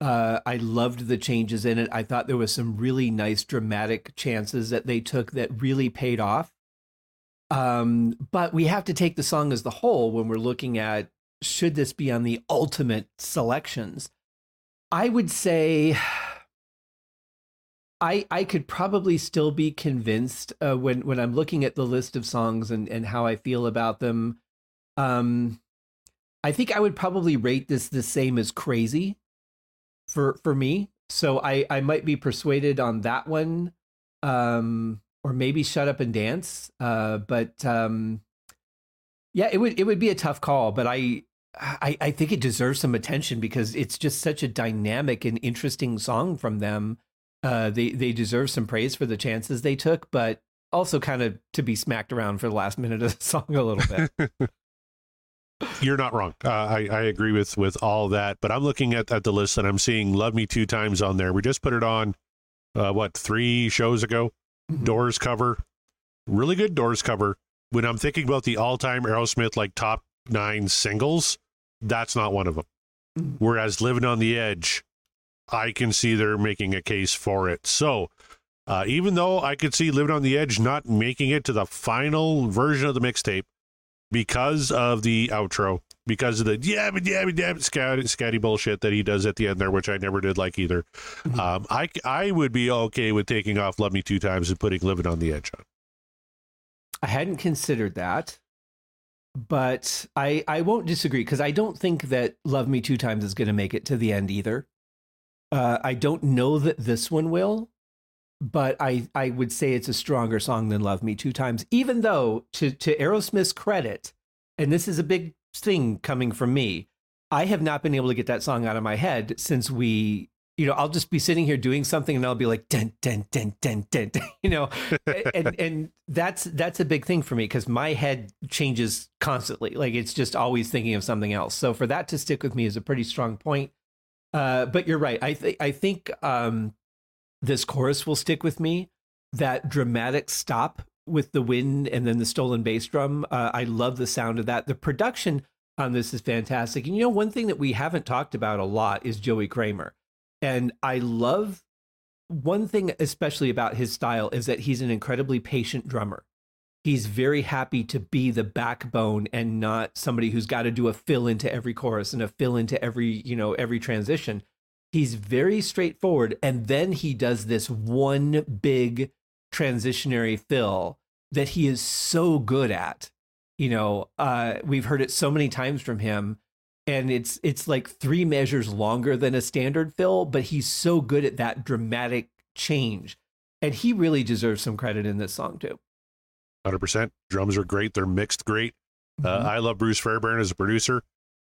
Uh, I loved the changes in it. I thought there was some really nice dramatic chances that they took that really paid off. Um, but we have to take the song as the whole when we're looking at should this be on the ultimate selections. I would say I I could probably still be convinced uh, when when I'm looking at the list of songs and and how I feel about them. Um, I think I would probably rate this the same as Crazy for for me. So I I might be persuaded on that one, um, or maybe Shut Up and Dance. Uh, but um, yeah, it would it would be a tough call. But I I I think it deserves some attention because it's just such a dynamic and interesting song from them. Uh, they they deserve some praise for the chances they took, but also kind of to be smacked around for the last minute of the song a little bit. You're not wrong. Uh, I, I agree with with all that. But I'm looking at, at the list and I'm seeing "Love Me Two Times" on there. We just put it on, uh, what three shows ago? Mm-hmm. Doors cover, really good Doors cover. When I'm thinking about the all time Aerosmith like top nine singles, that's not one of them. Mm-hmm. Whereas "Living on the Edge," I can see they're making a case for it. So. Uh, even though I could see Living on the Edge not making it to the final version of the mixtape, because of the outro, because of the yeah, but yeah, yeah, scatty, scatty bullshit that he does at the end there, which I never did like either. Mm-hmm. Um, I I would be okay with taking off "Love Me Two Times" and putting "Living on the Edge" on. I hadn't considered that, but I I won't disagree because I don't think that "Love Me Two Times" is going to make it to the end either. Uh, I don't know that this one will, but I I would say it's a stronger song than Love Me Two Times, even though to to Aerosmith's credit, and this is a big thing coming from me, I have not been able to get that song out of my head since we you know, I'll just be sitting here doing something and I'll be like, dun, dun, dun, dun, dun you know, and, and that's, that's a big thing for me because my head changes constantly. Like it's just always thinking of something else. So for that to stick with me is a pretty strong point. Uh, but you're right. I think, I think, um, this chorus will stick with me. That dramatic stop with the wind and then the stolen bass drum. Uh, I love the sound of that. The production on this is fantastic. And you know, one thing that we haven't talked about a lot is Joey Kramer. And I love one thing, especially about his style, is that he's an incredibly patient drummer. He's very happy to be the backbone and not somebody who's got to do a fill into every chorus and a fill into every, you know, every transition he's very straightforward and then he does this one big transitionary fill that he is so good at you know uh, we've heard it so many times from him and it's it's like three measures longer than a standard fill but he's so good at that dramatic change and he really deserves some credit in this song too. Hundred percent. Drums are great. They're mixed great. Uh, Mhm. I love Bruce Fairbairn as a producer.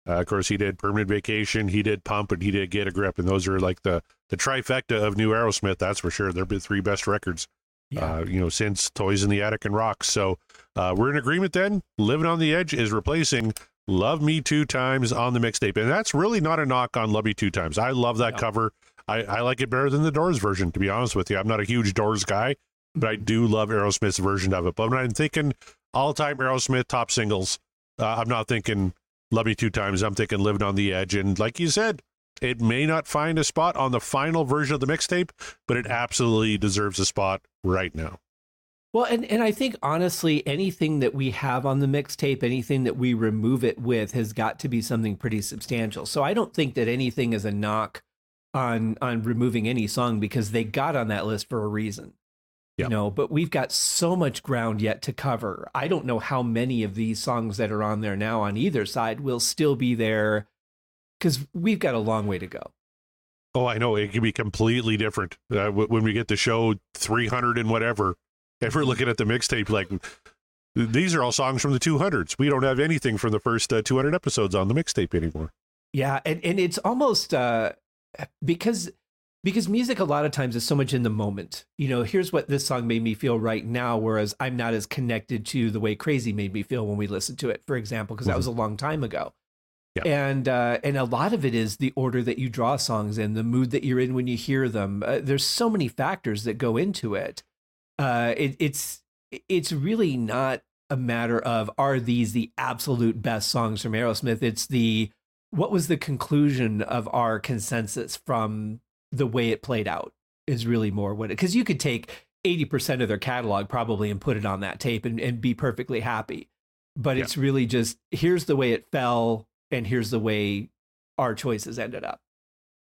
Uh, of course, he did Permanent Vacation, he did Pump, and he did Get a Grip, and those are like the the trifecta of new Aerosmith. That's for sure. They're the three best records. Yeah. Uh, you know, since Toys in the Attic and Rocks. So uh, we're in agreement. Then Living on the Edge is replacing Love Me Two Times on the mixtape, and that's really not a knock on Love Me Two Times. I love that cover. I, I like it better than the Doors version, to be honest with you. I'm not a huge Doors guy, but I do love Aerosmith's version of it. But when I'm thinking all time Aerosmith top singles, uh, I'm not thinking Love Me Two Times. I'm thinking Living on the Edge. And like you said, it may not find a spot on the final version of the mixtape, but it absolutely deserves a spot right now. Well, and, and I think honestly, anything that we have on the mixtape, anything that we remove it with, has got to be something pretty substantial. So I don't think that anything is a knock on on removing any song because they got on that list for a reason. Yep. You know, but we've got so much ground yet to cover. I don't know how many of these songs that are on there now on either side will still be there because we've got a long way to go. Oh, I know. It can be completely different uh, w- when we get the show 300 and whatever. If we're looking at the mixtape, like these are all songs from the 200s. We don't have anything from the first uh, 200 episodes on the mixtape anymore. Yeah, and and it's almost uh because because music a lot of times is so much in the moment. You know, here's what this song made me feel right now whereas I'm not as connected to the way Crazy made me feel when we listened to it, for example, because that was a long time ago. Yeah. And uh and a lot of it is the order that you draw songs in, the mood that you're in when you hear them. Uh, there's so many factors that go into it. Uh it, it's it's really not a matter of are these the absolute best songs from Aerosmith? It's the what was the conclusion of our consensus from the way it played out is really more what it because you could take 80% of their catalog probably and put it on that tape and, and be perfectly happy but Yeah. it's really just here's the way it fell and here's the way our choices ended up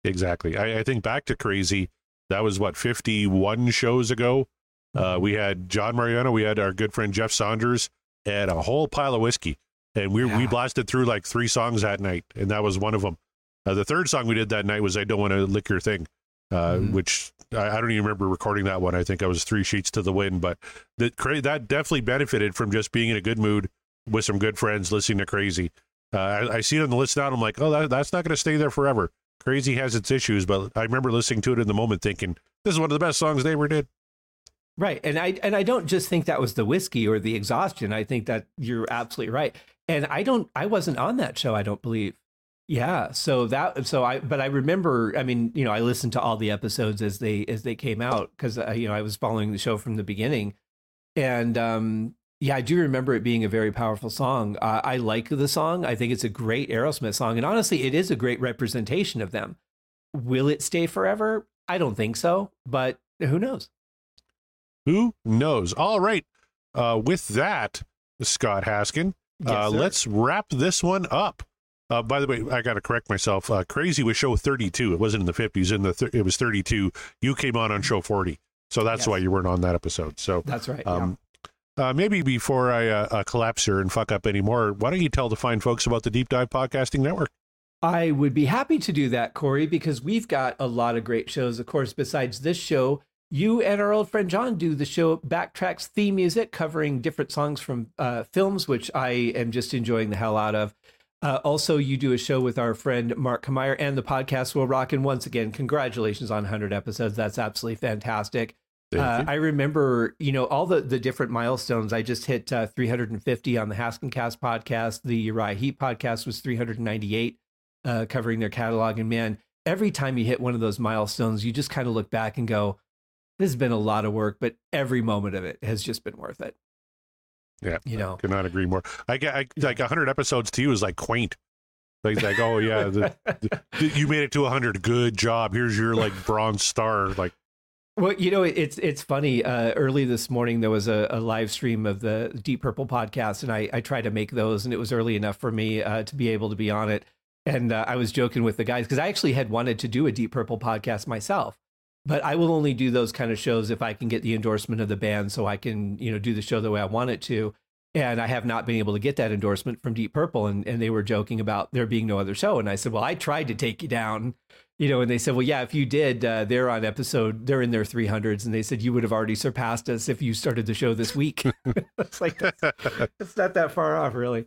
Exactly. I, I think back to Crazy. That was what 51 shows ago. Uh, we had John Mariano. We had our good friend Jeff Saunders and a whole pile of whiskey, and we we blasted through like three songs that night, and that was one of them. Uh, the third song we did that night was "I Don't Want to Lick Your Thing," uh, Mhm. which I, I don't even remember recording that one. I think I was three sheets to the wind, but that that definitely benefited from just being in a good mood with some good friends, listening to Crazy. Uh, I, I see it on the list now. And I'm like, oh, that, that's not going to stay there forever. Crazy has its issues, but I remember listening to it in the moment, thinking this is one of the best songs they ever did. Right. And I and I don't just think that was the whiskey or the exhaustion. I think that you're absolutely right. And I don't I wasn't on that show, I don't believe. Yeah. So that so I but I remember I mean, you know, I listened to all the episodes as they as they came out cuz you know, I was following the show from the beginning. And um yeah, I do remember it being a very powerful song. Uh, I like the song. I think it's a great Aerosmith song and honestly, it is a great representation of them. Will it stay forever? I don't think so, but who knows? Who knows? All right. Uh, with that, Scott Haskin, uh, Yes, let's wrap this one up. Uh, by the way, I got to correct myself. Uh, Crazy was show 32. It wasn't in the 50s. In the th- it was 32. You came on on show 40, so that's Yes. why you weren't on that episode. So That's right. yeah. Um, uh, maybe before I uh, uh, collapse here and fuck up anymore, why don't you tell the fine folks about the Deep Dive Podcasting Network? I would be happy to do that, Corey, because we've got a lot of great shows. Of course, besides this show, you and our old friend John do the show Backtracks theme music, covering different songs from uh, films, which I am just enjoying the hell out of. Uh, also, you do a show with our friend Mark Kameyer, and the podcast will rock. And once again, congratulations on 100 episodes. That's absolutely fantastic. Uh. I remember, you know, all the the different milestones. I just hit uh, 350 on the Haskincast podcast. The Uriah Heep podcast was 398, uh, covering their catalog. And man, every time you hit one of those milestones, you just kind of look back and go, "This has been a lot of work," but every moment of it has just been worth it. Yeah, You know, Could not agree more. I get I, like 100 episodes to you is like quaint. Like, like oh yeah, the, the- you made it to 100. Good job. Here's your like bronze star. Like Well, you know, it's it's funny. Uh, early this morning, there was a, a live stream of the Deep Purple podcast, and I, I tried to make those, and it was early enough for me uh, to be able to be on it. And uh, I was joking with the guys because I actually had wanted to do a Deep Purple podcast myself, but I will only do those kind of shows if I can get the endorsement of the band, so I can you know do the show the way I want it to. And I have not been able to get that endorsement from Deep Purple. And, and they were joking about there being no other show. And I said, Well, I tried to take you down you know, and they said, well, yeah, if you did, uh, they're on episode, they're in their 300s. And they said, you would have already surpassed us if you started the show this week. it's like, it's not that far off, really.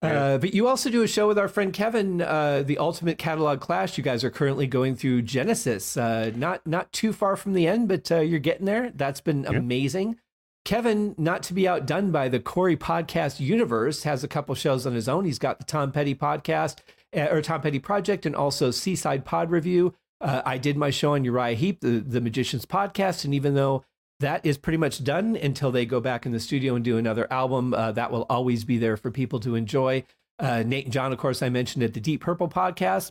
Uh, but you also do a show with our friend Kevin, uh, the Ultimate Catalog Clash. You guys are currently going through Genesis, uh, not, not too far from the end, but uh, you're getting there. That's been yeah. amazing. Kevin, not to be outdone by the Corey podcast universe, has a couple shows on his own. He's got the Tom Petty podcast or Tom Petty Project, and also Seaside Pod Review. Uh, I did my show on Uriah Heep, the, the Magicians podcast, and even though that is pretty much done until they go back in the studio and do another album, uh, that will always be there for people to enjoy. Uh, Nate and John, of course, I mentioned at the Deep Purple podcast.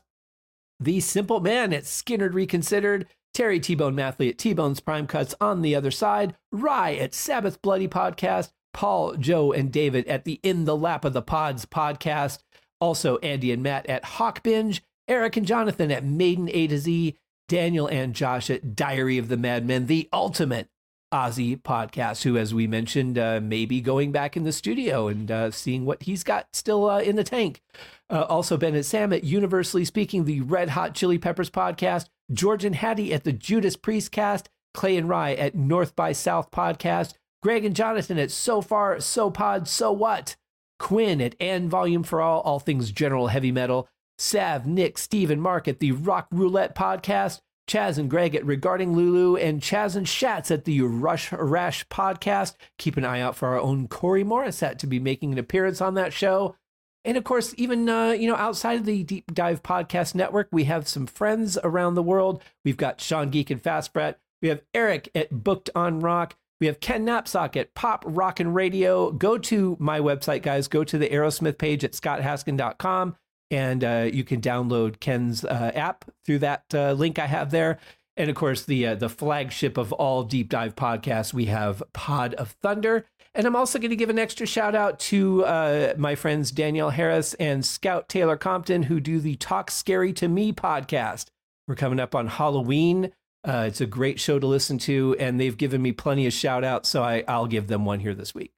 The Simple Man at Skynyrd Reconsidered. Terry T Bone Mathley at T Bone's Prime Cuts on the other side. Rye at Sabbath Bloody Podcast. Paul, Joe, and David at the In the Lap of the Pods podcast. Also, Andy and Matt at Hawk Binge, Eric and Jonathan at Maiden A to Z, Daniel and Josh at Diary of the Madmen, the ultimate Ozzy podcast, who, as we mentioned, uh, may be going back in the studio and uh, seeing what he's got still uh, in the tank. Uh, also, Ben and Sam at Universally Speaking, the Red Hot Chili Peppers podcast, George and Hattie at the Judas Priest cast, Clay and Rye at North by South podcast, Greg and Jonathan at So Far, So Pod, So What, Quinn at And Volume for All, all things general heavy metal, Sav, Nick, Steve, and Mark at the Rock Roulette podcast, Chaz and Greg at Regarding Lulu, and Chaz and Shatz at the Rush Rash podcast. Keep an eye out for our own Corey Morissette to be making an appearance on that show. And of course, even uh, you know, outside of the Deep Dive Podcast Network, we have some friends around the world. We've got Sean Geek and Fast Brett. We have Eric at Booked on Rock. We have Ken Napzok at Pop Rockin' Radio. Go to my website, guys. Go to the Aerosmith page at scotthaskin.com and uh, you can download Ken's uh, app through that uh, link I have there. And of course, the uh, the flagship of all deep dive podcasts, we have Pod of Thunder. And I'm also going to give an extra shout out to uh, my friends Danielle Harris and Scout Taylor Compton, who do the Talk Scary to Me podcast. We're coming up on Halloween. Uh, it's a great show to listen to, and they've given me plenty of shout outs, so I, I'll give them one here this week.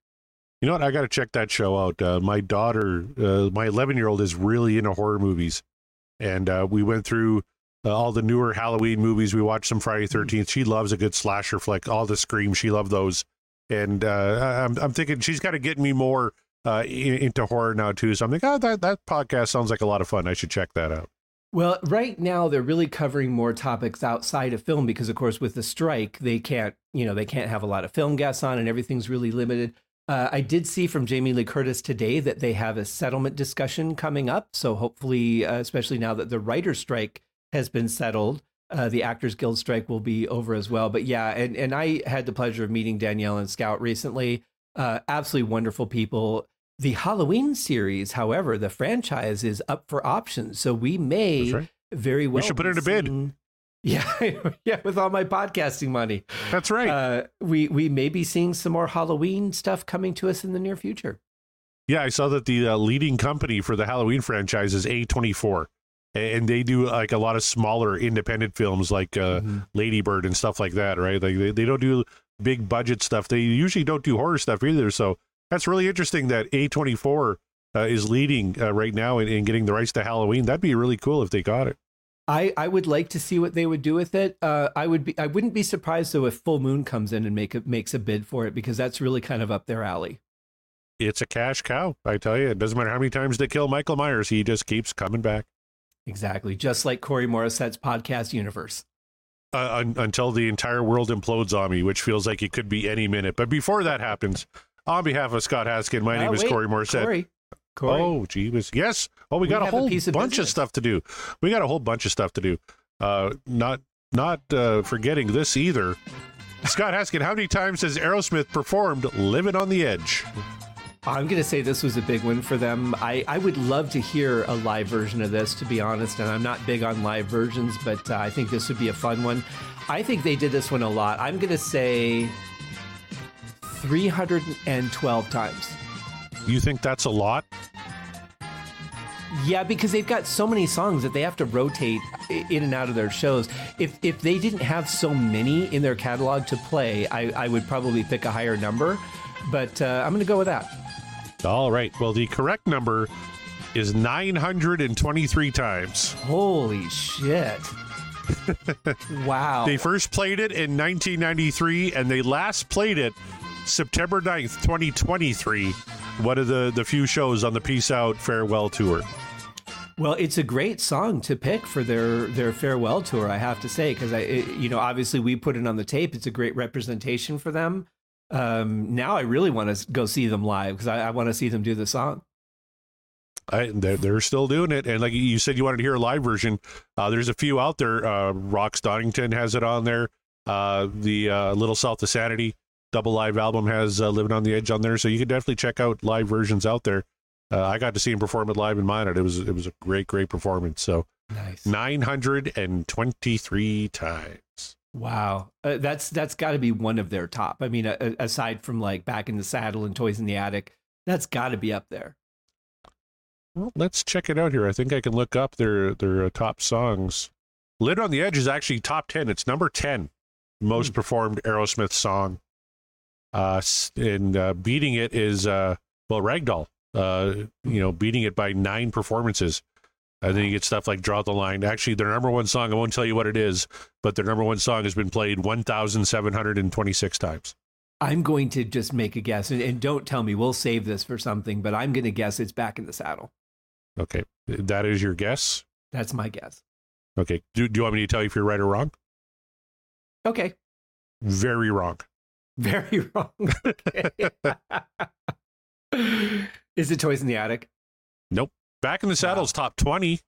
You know what? I got to check that show out. Uh, my daughter, uh, my 11 year old, is really into horror movies. And uh, we went through uh, all the newer Halloween movies. We watched some Friday 13th. Mm-hmm. She loves a good slasher flick, all the Scream. She loved those. And uh, I'm, I'm thinking she's got to get me more uh, into horror now, too. So I'm like, oh, that, that podcast sounds like a lot of fun. I should check that out. Well, right now they're really covering more topics outside of film because, of course, with the strike, they can't, you know, they can't have a lot of film guests on, and everything's really limited. Uh, I did see from Jamie Lee Curtis today that they have a settlement discussion coming up. So hopefully, uh, especially now that the writer's strike has been settled, uh, the Actors Guild strike will be over as well. But yeah, and, and I had the pleasure of meeting Danielle and Scout recently. Uh, absolutely wonderful people. The Halloween series, however, the franchise is up for options. So we may right. very well. We should put it in a bid. Yeah, yeah, with all my podcasting money. That's right. Uh, we we may be seeing some more Halloween stuff coming to us in the near future. Yeah, I saw that the uh, leading company for the Halloween franchise is A24, and they do like a lot of smaller independent films like uh, mm-hmm. Ladybird and stuff like that, right? Like they, they don't do big budget stuff. They usually don't do horror stuff either. So that's really interesting that A24 uh, is leading uh, right now in, in getting the rights to Halloween. That'd be really cool if they got it. I, I would like to see what they would do with it. Uh, I would be I wouldn't be surprised though if Full Moon comes in and make a, makes a bid for it because that's really kind of up their alley. It's a cash cow, I tell you. It doesn't matter how many times they kill Michael Myers, he just keeps coming back. Exactly, just like Corey Morissette's podcast universe. Uh, un- until the entire world implodes on me, which feels like it could be any minute. But before that happens, on behalf of Scott Haskin, my uh, name is Corey Morissette. Corey. Corey. Oh, Jeebus. Yes. Oh, we, we got a whole a bunch business. of stuff to do. We got a whole bunch of stuff to do. Uh, not not uh, forgetting this either. Scott Haskin, how many times has Aerosmith performed "Living on the Edge"? I'm going to say this was a big win for them. I, I would love to hear a live version of this, to be honest. And I'm not big on live versions, but uh, I think this would be a fun one. I think they did this one a lot. I'm going to say 312 times. You think that's a lot? Yeah, because they've got so many songs that they have to rotate in and out of their shows. If if they didn't have so many in their catalog to play, I, I would probably pick a higher number. But uh, I'm going to go with that. All right. Well, the correct number is 923 times. Holy shit. wow. They first played it in 1993 and they last played it September 9th, 2023. One of the, the few shows on the Peace Out Farewell Tour. Well, it's a great song to pick for their their farewell tour, I have to say, because I, it, you know, obviously we put it on the tape. It's a great representation for them. Um, now I really want to go see them live because I, I want to see them do the song. I, they're, they're still doing it, and like you said, you wanted to hear a live version. Uh, there's a few out there. Uh, Donington has it on there. Uh, the uh, Little South of Sanity double live album has uh, "Living on the Edge" on there, so you can definitely check out live versions out there. Uh, I got to see him perform it live in mine, and it was it was a great, great performance. So, nice. nine hundred and twenty-three times. Wow, uh, that's that's got to be one of their top. I mean, uh, aside from like "Back in the Saddle" and "Toys in the Attic," that's got to be up there. Well, let's check it out here. I think I can look up their their uh, top songs. "Lit on the Edge" is actually top ten. It's number ten most hmm. performed Aerosmith song. Uh, and uh, beating it is uh, well, Rag Doll uh, you know, beating it by nine performances. And then you get stuff like Draw the Line. Actually, their number one song, I won't tell you what it is, but their number one song has been played 1,726 times. I'm going to just make a guess, and, and don't tell me, we'll save this for something, but I'm going to guess it's Back in the Saddle. Okay. That is your guess? That's my guess. Okay. Do, do you want me to tell you if you're right or wrong? Okay. Very wrong. Very wrong. Is it Toys in the Attic? Nope. Back in the Saddle's wow. top 20.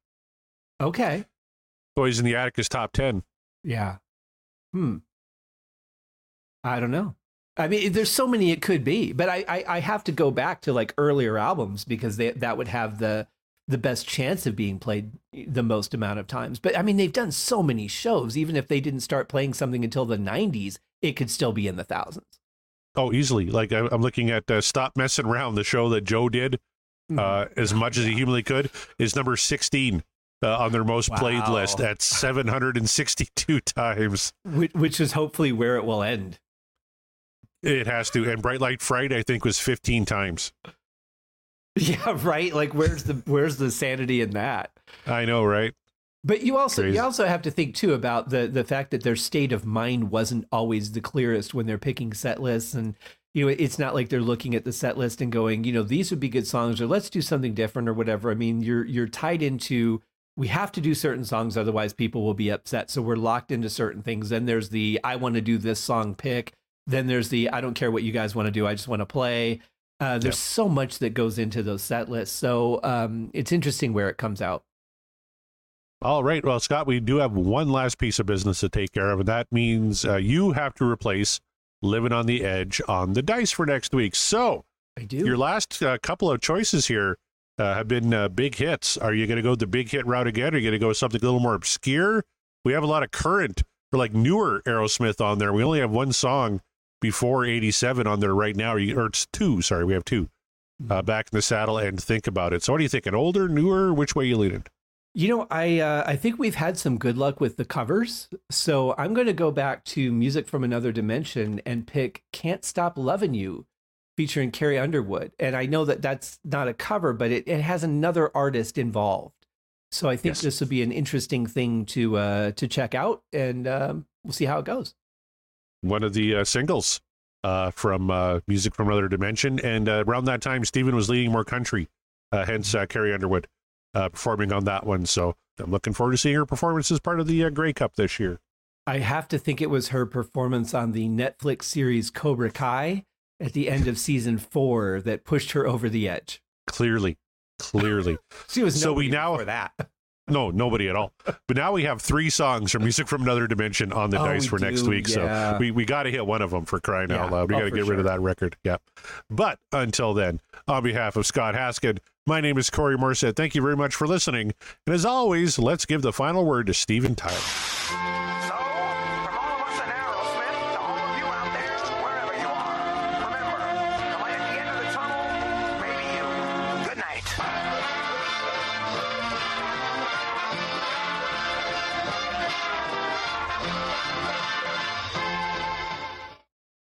Okay. Toys in the Attic is top 10. Yeah. Hmm. I don't know. I mean, there's so many it could be, but I, I, I have to go back to like earlier albums because they, that would have the the best chance of being played the most amount of times. But I mean, they've done so many shows. Even if they didn't start playing something until the 90s, it could still be in the thousands. Oh, easily. Like I, am looking at uh, "Stop Messing Around," the show that Joe did, mm-hmm. uh, as much as he humanly could, is number 16 uh, on their most wow. played list at 762 times. Which, which is hopefully where it will end. It has to. And Bright Light Fright, I think, was 15 times. Yeah, right. Like, where's the where's the sanity in that? I know, right? But you also Crazy. you also have to think too about the the fact that their state of mind wasn't always the clearest when they're picking set lists and you know it's not like they're looking at the set list and going you know these would be good songs or let's do something different or whatever. I mean you're you're tied into we have to do certain songs otherwise people will be upset so we're locked into certain things. Then there's the I want to do this song pick. Then there's the I don't care what you guys want to do I just want to play. Uh, there's yep. so much that goes into those set lists. So um, it's interesting where it comes out. All right. Well, Scott, we do have one last piece of business to take care of, and that means uh, you have to replace Living on the Edge on the dice for next week. So, I do. Your last uh, couple of choices here uh, have been uh, big hits. Are you going to go the big hit route again? Or are you going to go something a little more obscure? We have a lot of current or like newer Aerosmith on there. We only have one song before 87 on there right now. Or, you, or it's two. Sorry, we have two. Uh, back in the saddle and think about it. So, what do you think? An older, newer? Which way you leaning? You know, I uh, I think we've had some good luck with the covers, so I'm going to go back to music from another dimension and pick "Can't Stop Loving You" featuring Carrie Underwood. And I know that that's not a cover, but it, it has another artist involved. So I think yes. this would be an interesting thing to uh, to check out, and um, we'll see how it goes. One of the uh, singles uh, from uh, Music from Another Dimension, and uh, around that time, Steven was leading more country, uh, hence uh, Carrie Underwood uh, performing on that one. So I'm looking forward to seeing her performance as part of the uh, Grey Cup this year. I have to think it was her performance on the Netflix series Cobra Kai at the end of season four that pushed her over the edge. Clearly, clearly. she was so we now for that. No, nobody at all. But now we have three songs from Music from Another Dimension on the oh, dice for do, next week. Yeah. So we, we got to hit one of them for crying yeah. out loud. We oh, got to get sure. rid of that record. Yeah. But until then, on behalf of Scott Haskin, my name is Corey Morissette. Thank you very much for listening. And as always, let's give the final word to Steven Tyler.